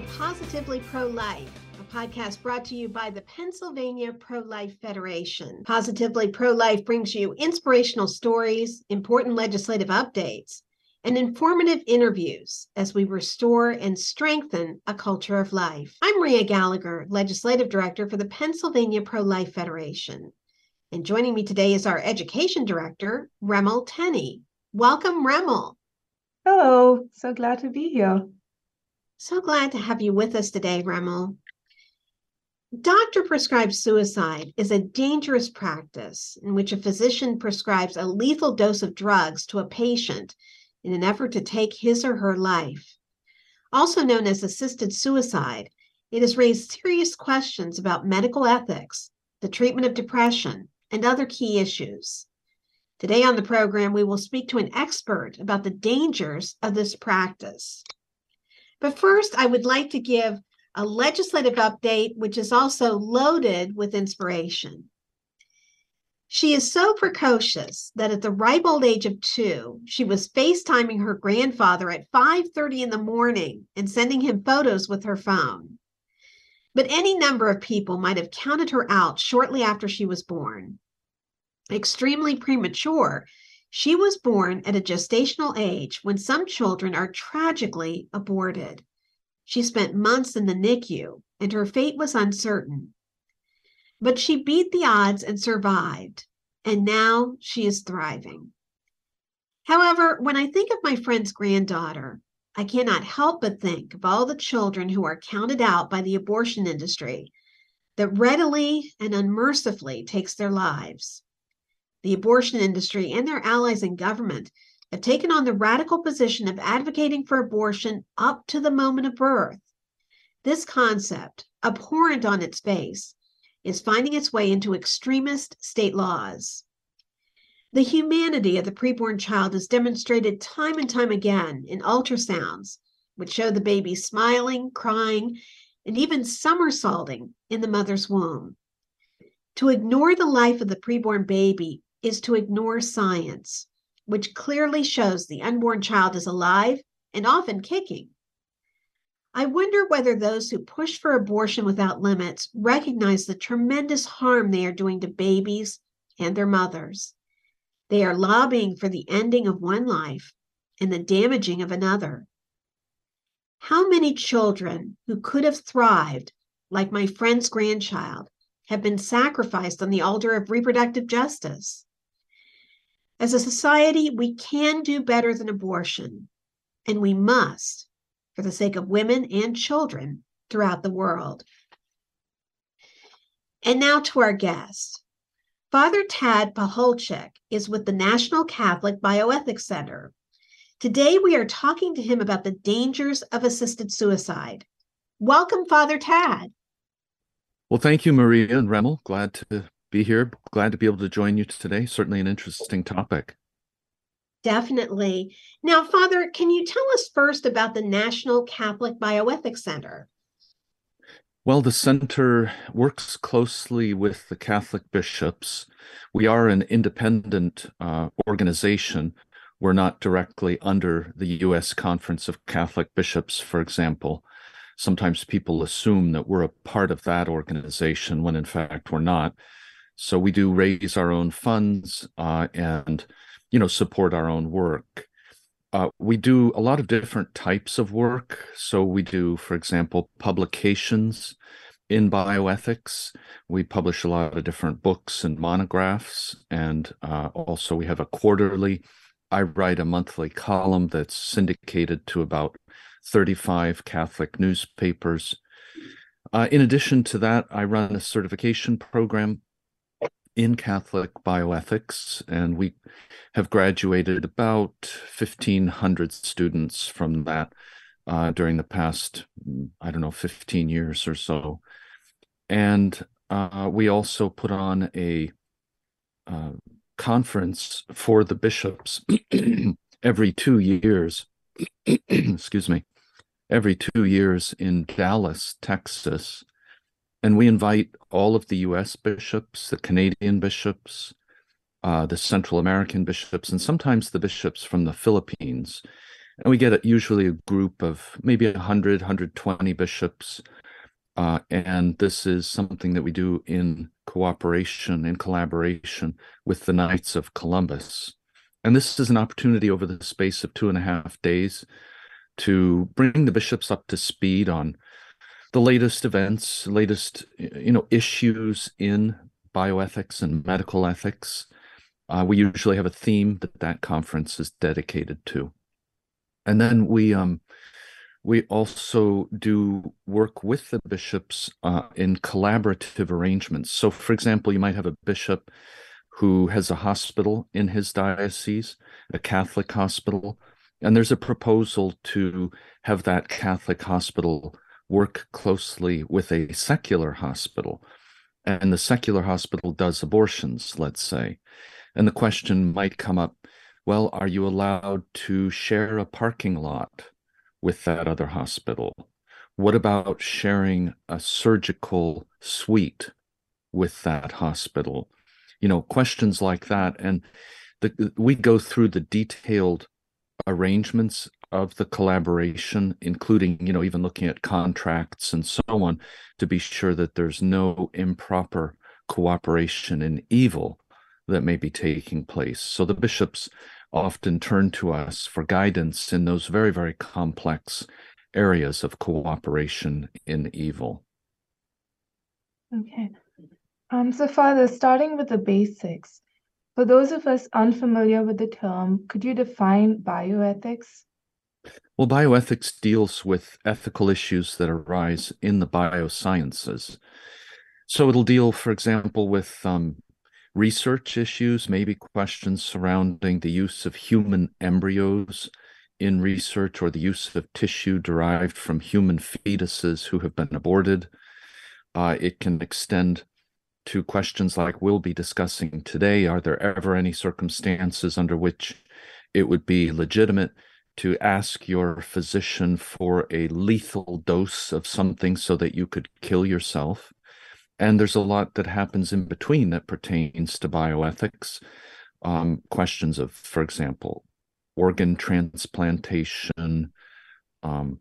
to Positively Pro Life, a podcast brought to you by the Pennsylvania Pro Life Federation. Positively Pro Life brings you inspirational stories, important legislative updates, and informative interviews as we restore and strengthen a culture of life. I'm Maria Gallagher, Legislative Director for the Pennsylvania Pro Life Federation. And joining me today is our Education Director, Remel Tenney. Welcome, Remel. Hello, so glad to be here. So glad to have you with us today, Remel. Doctor prescribed suicide is a dangerous practice in which a physician prescribes a lethal dose of drugs to a patient in an effort to take his or her life. Also known as assisted suicide, it has raised serious questions about medical ethics, the treatment of depression, and other key issues. Today on the program, we will speak to an expert about the dangers of this practice. But first, I would like to give a legislative update, which is also loaded with inspiration. She is so precocious that at the ripe old age of two, she was FaceTiming her grandfather at 5:30 in the morning and sending him photos with her phone. But any number of people might have counted her out shortly after she was born. Extremely premature, she was born at a gestational age when some children are tragically aborted. She spent months in the NICU, and her fate was uncertain. But she beat the odds and survived, and now she is thriving. However, when I think of my friend's granddaughter, I cannot help but think of all the children who are counted out by the abortion industry that readily and unmercifully takes their lives the abortion industry, and their allies in government have taken on the radical position of advocating for abortion up to the moment of birth. This concept, abhorrent on its face, is finding its way into extremist state laws. The humanity of the preborn child is demonstrated time and time again in ultrasounds, which show the baby smiling, crying, and even somersaulting in the mother's womb. To ignore the life of the preborn baby is to ignore science, which clearly shows the unborn child is alive and often kicking. I wonder whether those who push for abortion without limits recognize the tremendous harm they are doing to babies and their mothers. They are lobbying for the ending of one life and the damaging of another. How many children who could have thrived, like my friend's grandchild, have been sacrificed on the altar of reproductive justice? As a society, we can do better than abortion, and we must for the sake of women and children throughout the world. And now to our guest. Father Tad Pacholczyk is with the National Catholic Bioethics Center. Today, we are talking to him about the dangers of assisted suicide. Welcome, Father Tad. Well, thank you, Maria and Remel. Glad to be here. Glad to be able to join you today. Certainly an interesting topic. Definitely. Now, Father, can you tell us first about the National Catholic Bioethics Center? Well, the center works closely with the Catholic bishops. We are an independent uh, organization. We're not directly under the U.S. Conference of Catholic Bishops, for example. Sometimes people assume that we're a part of that organization when in fact we're not. So we do raise our own funds uh, and, you know, support our own work. Uh, we do a lot of different types of work. So we do, for example, publications in bioethics. We publish a lot of different books and monographs. And uh, also, we have a quarterly, I write a monthly column that's syndicated to about 35 Catholic newspapers. Uh, in addition to that, I run a certification program in Catholic bioethics, and we have graduated about 1,500 students from that uh, during the past, I don't know, 15 years or so. And uh, we also put on a uh, conference for the bishops every two years. excuse me, every two years in Dallas, Texas and we invite all of the US bishops, the Canadian bishops, uh, the Central American bishops, and sometimes the bishops from the Philippines. And we get usually a group of maybe 100, 120 bishops. Uh, and this is something that we do in cooperation, in collaboration with the Knights of Columbus. And this is an opportunity over the space of two and a half days to bring the bishops up to speed on the latest events, latest you know issues in bioethics and medical ethics. Uh, we usually have a theme that that conference is dedicated to, and then we um, we also do work with the bishops uh, in collaborative arrangements. So, for example, you might have a bishop who has a hospital in his diocese, a Catholic hospital, and there's a proposal to have that Catholic hospital work closely with a secular hospital. And the secular hospital does abortions, let's say. And the question might come up well, are you allowed to share a parking lot with that other hospital? What about sharing a surgical suite with that hospital? You know, questions like that. And the, we go through the detailed arrangements of the collaboration, including, you know, even looking at contracts and so on, to be sure that there's no improper cooperation in evil that may be taking place. So the bishops often turn to us for guidance in those very, very complex areas of cooperation in evil. Okay. Um, so, Father, starting with the basics, for those of us unfamiliar with the term, could you define bioethics? Well, bioethics deals with ethical issues that arise in the biosciences. So it'll deal, for example, with um, research issues, maybe questions surrounding the use of human embryos in research or the use of tissue derived from human fetuses who have been aborted. Uh, it can extend to questions like we'll be discussing today. Are there ever any circumstances under which it would be legitimate to ask your physician for a lethal dose of something so that you could kill yourself? And there's a lot that happens in between that pertains to bioethics. Um, questions of, for example, organ transplantation, um,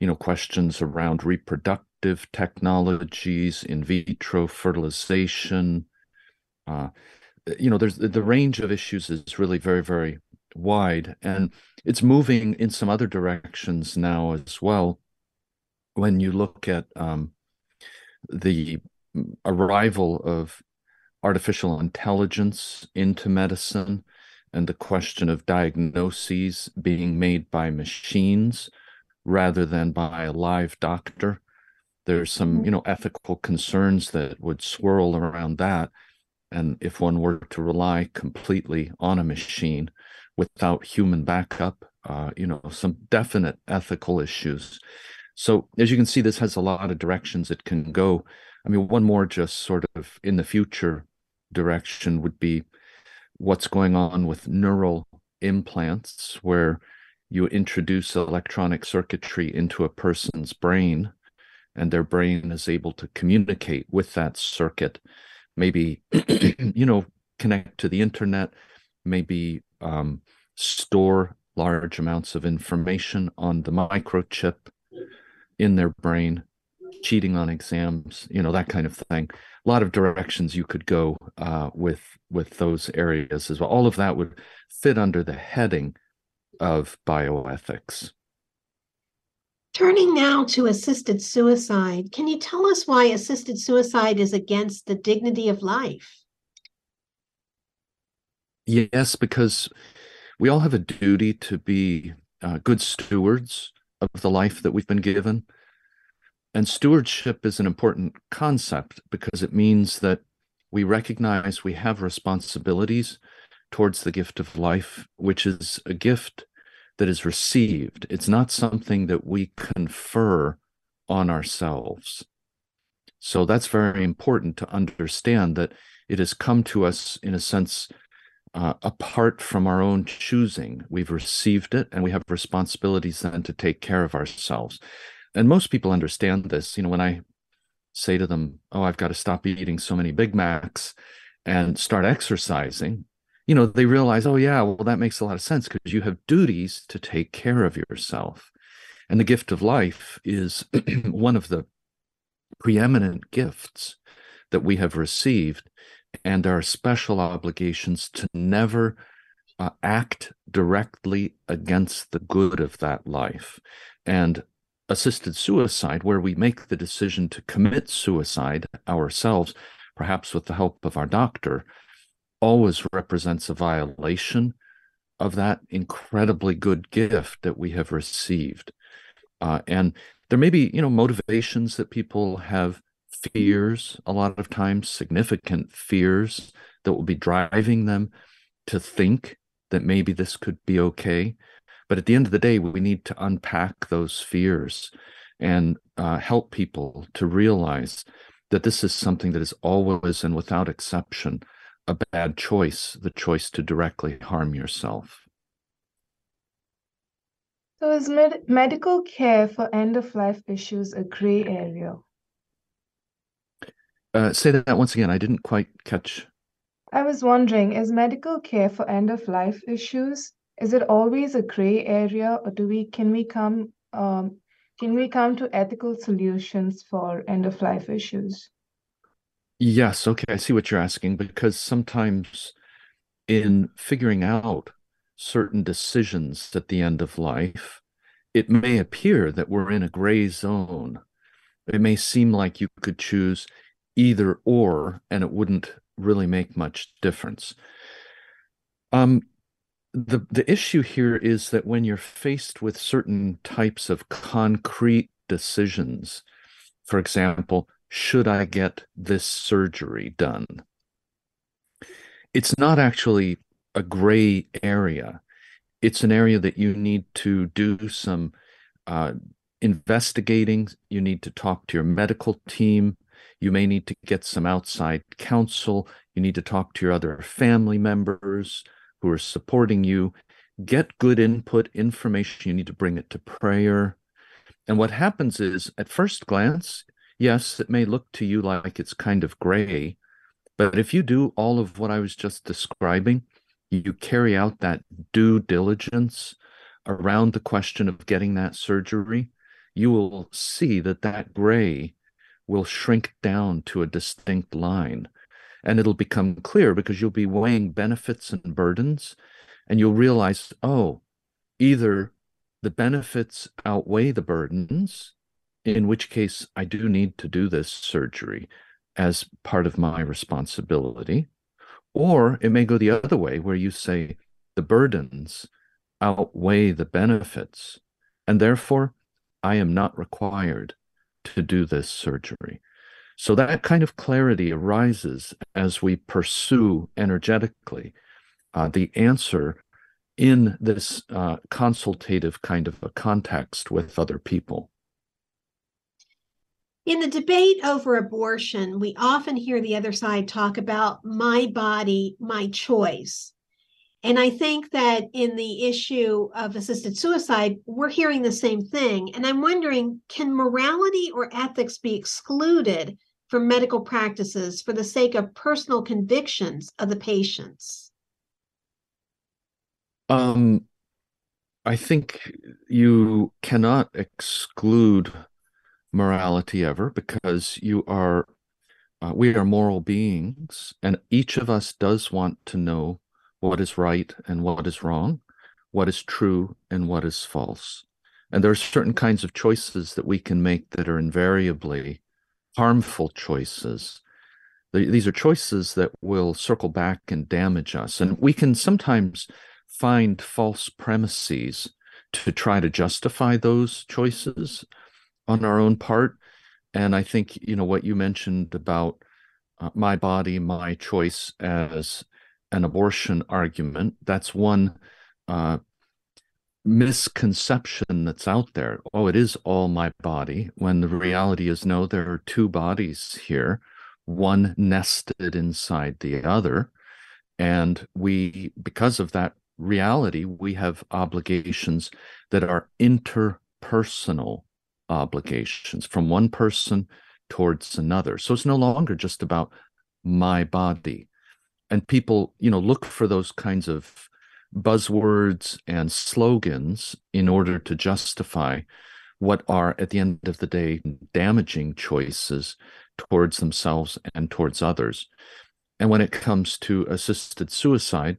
you know, questions around reproductive technologies, in vitro fertilization. Uh, you know, there's the range of issues is really very, very wide, and it's moving in some other directions now as well. When you look at um, the arrival of artificial intelligence into medicine and the question of diagnoses being made by machines rather than by a live doctor there's some mm-hmm. you know ethical concerns that would swirl around that and if one were to rely completely on a machine without human backup uh, you know some definite ethical issues. So as you can see this has a lot of directions it can go. I mean one more just sort of in the future direction would be what's going on with neural implants where you introduce electronic circuitry into a person's brain and their brain is able to communicate with that circuit maybe you know connect to the internet maybe um, store large amounts of information on the microchip in their brain cheating on exams you know that kind of thing. A lot of directions you could go uh, with with those areas as well. All of that would fit under the heading of bioethics. Turning now to assisted suicide, can you tell us why assisted suicide is against the dignity of life? Yes, because we all have a duty to be uh, good stewards of the life that we've been given. And stewardship is an important concept because it means that we recognize we have responsibilities towards the gift of life, which is a gift that is received. It's not something that we confer on ourselves. So that's very important to understand that it has come to us in a sense uh, apart from our own choosing. We've received it and we have responsibilities then to take care of ourselves. And most people understand this. You know, when I say to them, Oh, I've got to stop eating so many Big Macs and start exercising, you know, they realize, oh, yeah, well, that makes a lot of sense because you have duties to take care of yourself. And the gift of life is one of the preeminent gifts that we have received, and our special obligations to never uh, act directly against the good of that life. And assisted suicide, where we make the decision to commit suicide ourselves, perhaps with the help of our doctor, always represents a violation of that incredibly good gift that we have received. Uh, and there may be, you know, motivations that people have fears a lot of times, significant fears that will be driving them to think that maybe this could be okay. But at the end of the day, we need to unpack those fears and uh, help people to realize that this is something that is always and without exception a bad choice, the choice to directly harm yourself. So, is med- medical care for end of life issues a gray area? Uh, say that once again. I didn't quite catch. I was wondering, is medical care for end of life issues is it always a gray area, or do we can we come um, can we come to ethical solutions for end of life issues? Yes, okay, I see what you're asking because sometimes in figuring out certain decisions at the end of life, it may appear that we're in a gray zone. It may seem like you could choose either or, and it wouldn't really make much difference. Um, the the issue here is that when you're faced with certain types of concrete decisions, for example, should I get this surgery done? It's not actually a gray area. It's an area that you need to do some uh, investigating. You need to talk to your medical team. You may need to get some outside counsel. You need to talk to your other family members who are supporting you. Get good input, information. You need to bring it to prayer. And what happens is, at first glance, yes, it may look to you like it's kind of gray. But if you do all of what I was just describing, you carry out that due diligence around the question of getting that surgery, you will see that that gray will shrink down to a distinct line. And it'll become clear because you'll be weighing benefits and burdens, and you'll realize, oh, either the benefits outweigh the burdens, in which case I do need to do this surgery as part of my responsibility. Or it may go the other way, where you say the burdens outweigh the benefits, and therefore I am not required to do this surgery. So that kind of clarity arises as we pursue energetically uh, the answer in this uh, consultative kind of a context with other people. In the debate over abortion, we often hear the other side talk about my body, my choice. And I think that in the issue of assisted suicide, we're hearing the same thing. And I'm wondering can morality or ethics be excluded from medical practices for the sake of personal convictions of the patients? Um, I think you cannot exclude morality ever because you are, uh, we are moral beings, and each of us does want to know what is right and what is wrong, what is true and what is false. And there are certain kinds of choices that we can make that are invariably harmful choices. These are choices that will circle back and damage us. And we can sometimes find false premises to try to justify those choices on our own part. And I think, you know, what you mentioned about uh, my body, my choice as an abortion argument. That's one uh, misconception that's out there. Oh, it is all my body, when the reality is no, there are two bodies here, one nested inside the other. And we, because of that reality, we have obligations that are interpersonal obligations from one person towards another. So it's no longer just about my body and people you know look for those kinds of buzzwords and slogans in order to justify what are at the end of the day damaging choices towards themselves and towards others. And when it comes to assisted suicide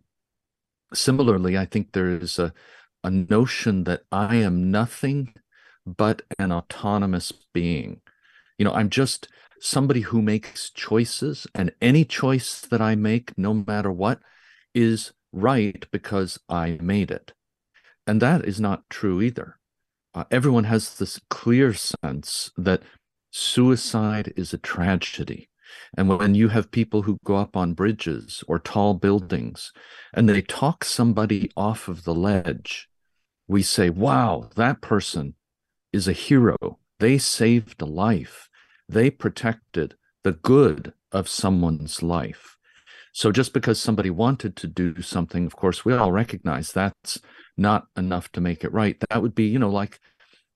similarly i think there is a, a notion that i am nothing but an autonomous being. You know i'm just somebody who makes choices, and any choice that I make, no matter what, is right because I made it. And that is not true either. Uh, everyone has this clear sense that suicide is a tragedy. And when you have people who go up on bridges or tall buildings and they talk somebody off of the ledge, we say, wow, that person is a hero. They saved a life they protected the good of someone's life. So just because somebody wanted to do something, of course, we all recognize that's not enough to make it right. That would be, you know, like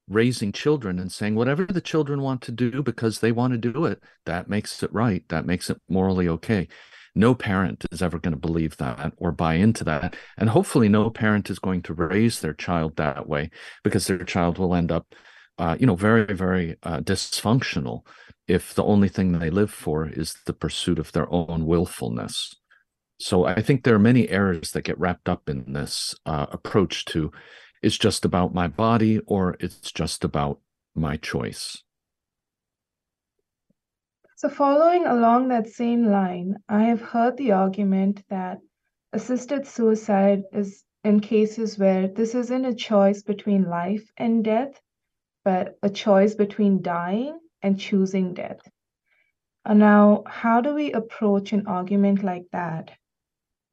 raising children and saying whatever the children want to do because they want to do it, that makes it right. That makes it morally okay. No parent is ever going to believe that or buy into that. And hopefully, no parent is going to raise their child that way because their child will end up uh, you know, very, very uh, dysfunctional if the only thing they live for is the pursuit of their own willfulness. So I think there are many errors that get wrapped up in this uh, approach to it's just about my body or it's just about my choice. So, following along that same line, I have heard the argument that assisted suicide is in cases where this isn't a choice between life and death, but a choice between dying and choosing death. And now, how do we approach an argument like that?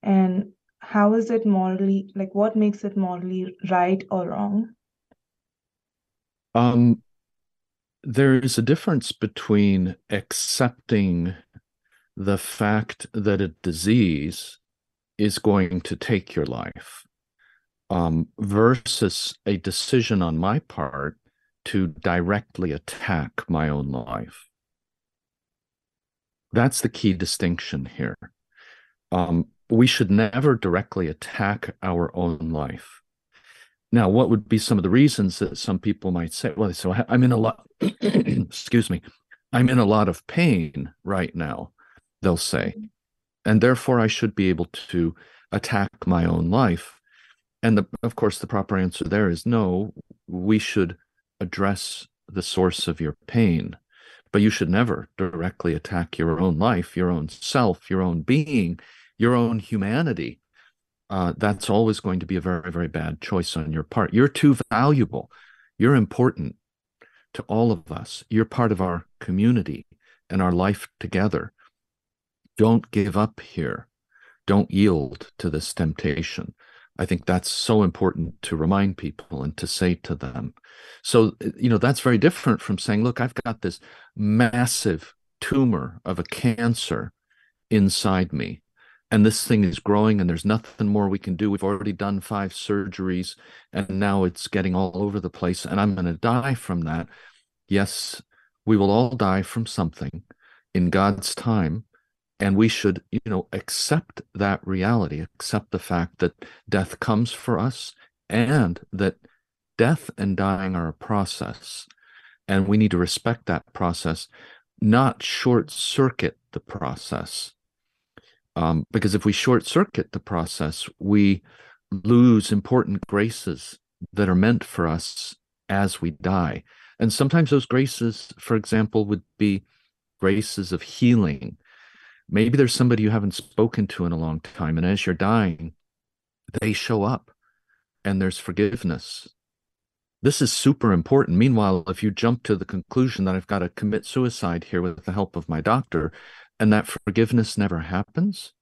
And how is it morally, like, what makes it morally right or wrong? Um, there is a difference between accepting the fact that a disease is going to take your life um, versus a decision on my part to directly attack my own life. That's the key distinction here. Um, we should never directly attack our own life. Now, what would be some of the reasons that some people might say, well, so I'm in a lot, excuse me, I'm in a lot of pain right now, they'll say, and therefore I should be able to attack my own life. And the, of course, the proper answer there is no, we should address the source of your pain, but you should never directly attack your own life, your own self, your own being, your own humanity. Uh, that's always going to be a very, very bad choice on your part. You're too valuable. You're important to all of us. You're part of our community and our life together. Don't give up here. Don't yield to this temptation. I think that's so important to remind people and to say to them. So, eh, you know, that's very different from saying, look, I've got this massive tumor of a cancer inside me. And this thing is growing, and there's nothing more we can do. We've already done five surgeries, and now it's getting all over the place, and I'm going to die from that. Yes, we will all die from something in God's time and we should you know accept that reality accept the fact that death comes for us and that death and dying are a process. And we need to respect that process not short circuit the process. Um, because if we short circuit the process we lose important graces that are meant for us as we die. And sometimes those graces for example would be graces of healing Maybe there's somebody you haven't spoken to in a long time, and as you're dying, they show up and there's forgiveness. This is super important. Meanwhile, if you jump to the conclusion that I've got to commit suicide here with the help of my doctor, and that forgiveness never happens,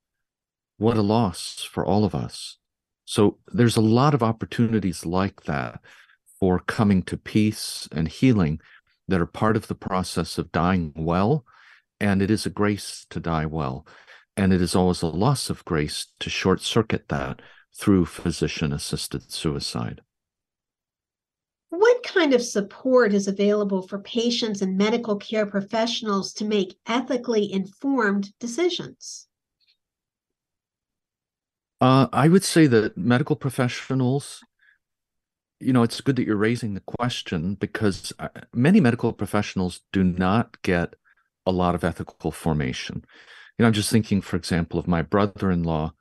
what a loss for all of us. So there's a lot of opportunities like that for coming to peace and healing that are part of the process of dying well and it is a grace to die well. And it is always a loss of grace to short circuit that through physician assisted suicide. What kind of support is available for patients and medical care professionals to make ethically informed decisions? Uh, I would say that medical professionals, you know, it's good that you're raising the question because uh, many medical professionals do not get a lot of ethical formation. You know, I'm just thinking, for example, of my brother-in-law,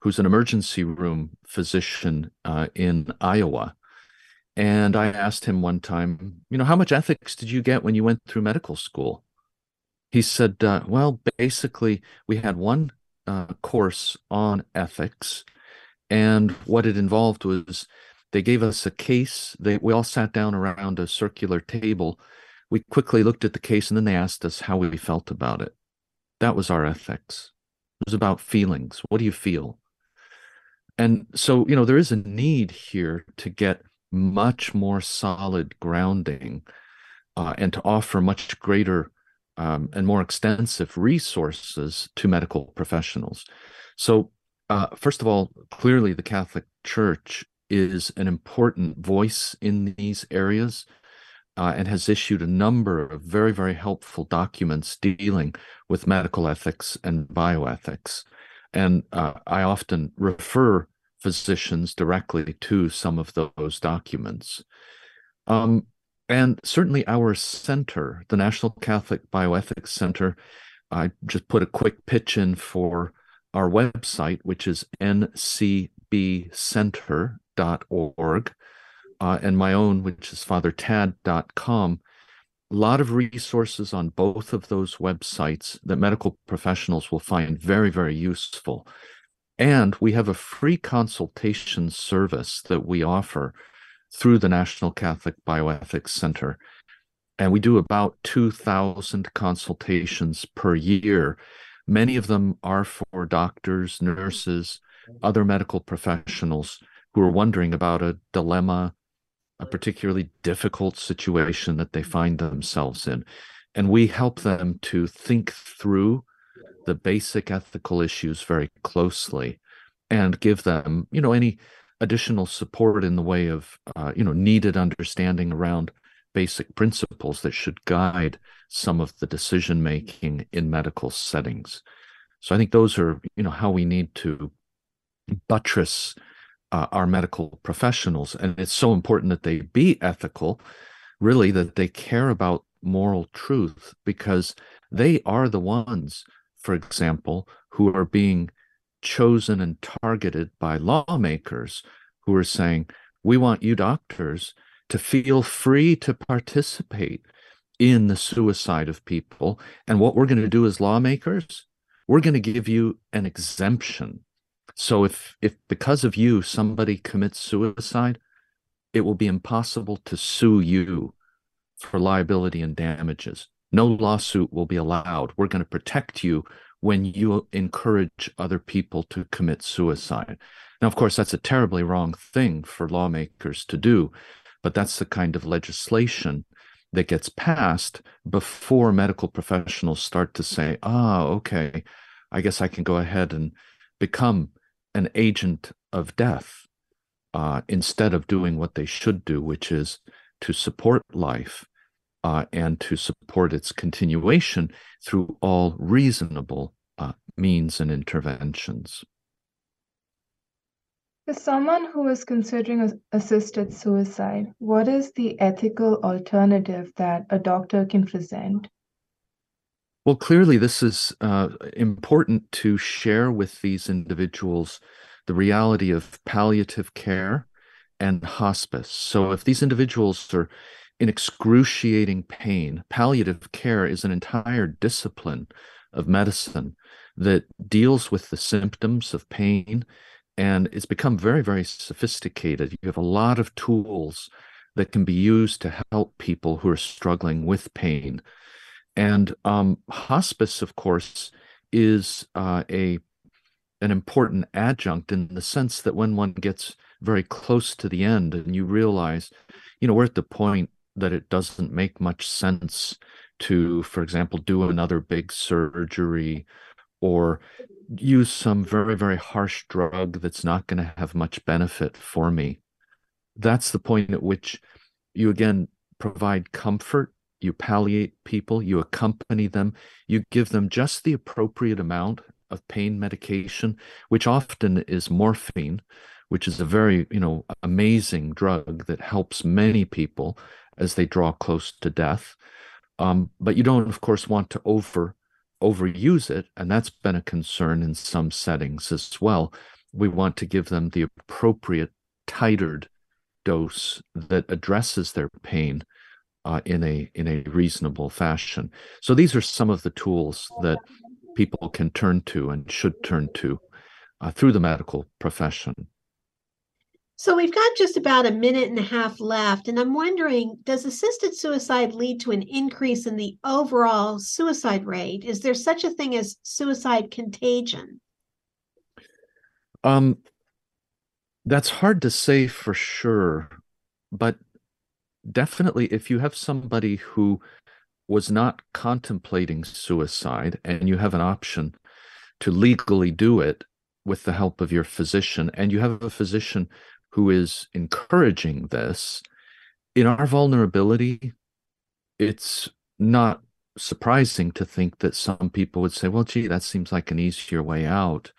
who's an emergency room physician uh, in Iowa. And I asked him one time, you know, how much ethics did you get when you went through medical school? He said, uh, well, basically, we had one uh, course on ethics. And what it involved was they gave us a case. They, we all sat down around a circular table. We quickly looked at the case and then they asked us how we felt about it. That was our ethics. It was about feelings. What do you feel? And so, you know, there is a need here to get much more solid grounding uh, and to offer much greater um, and more extensive resources to medical professionals. So, uh, first of all, clearly the Catholic Church is an important voice in these areas uh, and has issued a number of very, very helpful documents dealing with medical ethics and bioethics. And uh, I often refer physicians directly to some of those documents. Um, and certainly our center, the National Catholic Bioethics Center, I just put a quick pitch in for our website, which is ncbcenter.org, uh, and my own, which is fathertad.com. A lot of resources on both of those websites that medical professionals will find very, very useful. And we have a free consultation service that we offer through the National Catholic Bioethics Center. And we do about 2,000 consultations per year. Many of them are for doctors, nurses, other medical professionals who are wondering about a dilemma, a particularly difficult situation that they find themselves in. And we help them to think through the basic ethical issues very closely and give them, you know, any additional support in the way of uh, you know needed understanding around basic principles that should guide some of the decision making in medical settings so i think those are you know how we need to buttress uh, our medical professionals and it's so important that they be ethical really that they care about moral truth because they are the ones for example who are being chosen and targeted by lawmakers who are saying, we want you doctors to feel free to participate in the suicide of people. And what we're going to do as lawmakers, we're going to give you an exemption. So if if because of you somebody commits suicide, it will be impossible to sue you for liability and damages. No lawsuit will be allowed. We're going to protect you when you encourage other people to commit suicide. Now, of course, that's a terribly wrong thing for lawmakers to do, but that's the kind of legislation that gets passed before medical professionals start to say, ah, okay, I guess I can go ahead and become an agent of death uh, instead of doing what they should do, which is to support life uh, and to support its continuation through all reasonable uh, means and interventions. For someone who is considering assisted suicide, what is the ethical alternative that a doctor can present? Well, clearly, this is uh, important to share with these individuals the reality of palliative care and hospice. So, if these individuals are in excruciating pain. Palliative care is an entire discipline of medicine that deals with the symptoms of pain and it's become very, very sophisticated. You have a lot of tools that can be used to help people who are struggling with pain. And um, hospice, of course, is uh, a an important adjunct in the sense that when one gets very close to the end and you realize, you know, we're at the point that it doesn't make much sense to, for example, do another big surgery or use some very, very harsh drug that's not going to have much benefit for me. That's the point at which you again provide comfort, you palliate people, you accompany them, you give them just the appropriate amount of pain medication, which often is morphine, which is a very, you know, amazing drug that helps many people as they draw close to death. Um, but you don't, of course, want to over overuse it, and that's been a concern in some settings as well. We want to give them the appropriate titered dose that addresses their pain uh, in a in a reasonable fashion. So these are some of the tools that people can turn to and should turn to uh, through the medical profession. So we've got just about a minute and a half left, and I'm wondering does assisted suicide lead to an increase in the overall suicide rate? Is there such a thing as suicide contagion? Um, that's hard to say for sure, but definitely if you have somebody who was not contemplating suicide and you have an option to legally do it with the help of your physician, and you have a physician who is encouraging this, in our vulnerability, it's not surprising to think that some people would say, well, gee, that seems like an easier way out.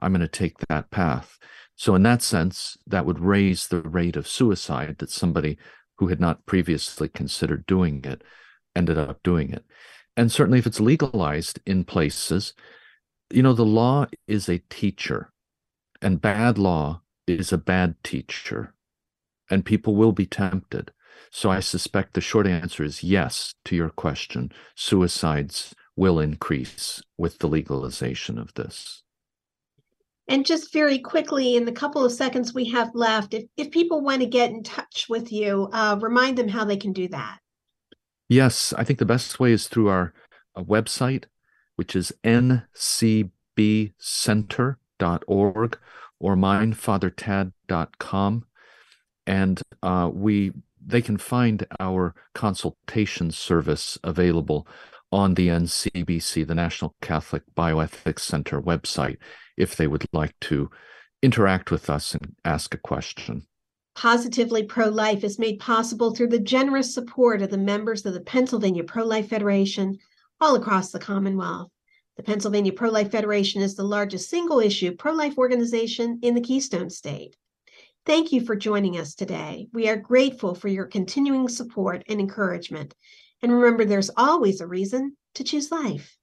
I'm going to take that path. So, in that sense, that would raise the rate of suicide that somebody who had not previously considered doing it ended up doing it. And certainly, if it's legalized in places, you know, the law is a teacher, and bad law is a bad teacher, and people will be tempted. So I suspect the short answer is yes to your question. Suicides will increase with the legalization of this. And just very quickly, in the couple of seconds we have left, if, if people want to get in touch with you, uh, remind them how they can do that. Yes, I think the best way is through our uh, website, which is ncbcenter.org or mindfathertad.com. And uh, we they can find our consultation service available on the NCBC, the National Catholic Bioethics Center website, if they would like to interact with us and ask a question. Positively Pro Life is made possible through the generous support of the members of the Pennsylvania Pro Life Federation all across the Commonwealth. The Pennsylvania Pro Life Federation is the largest single issue pro life organization in the Keystone State. Thank you for joining us today. We are grateful for your continuing support and encouragement. And remember, there's always a reason to choose life.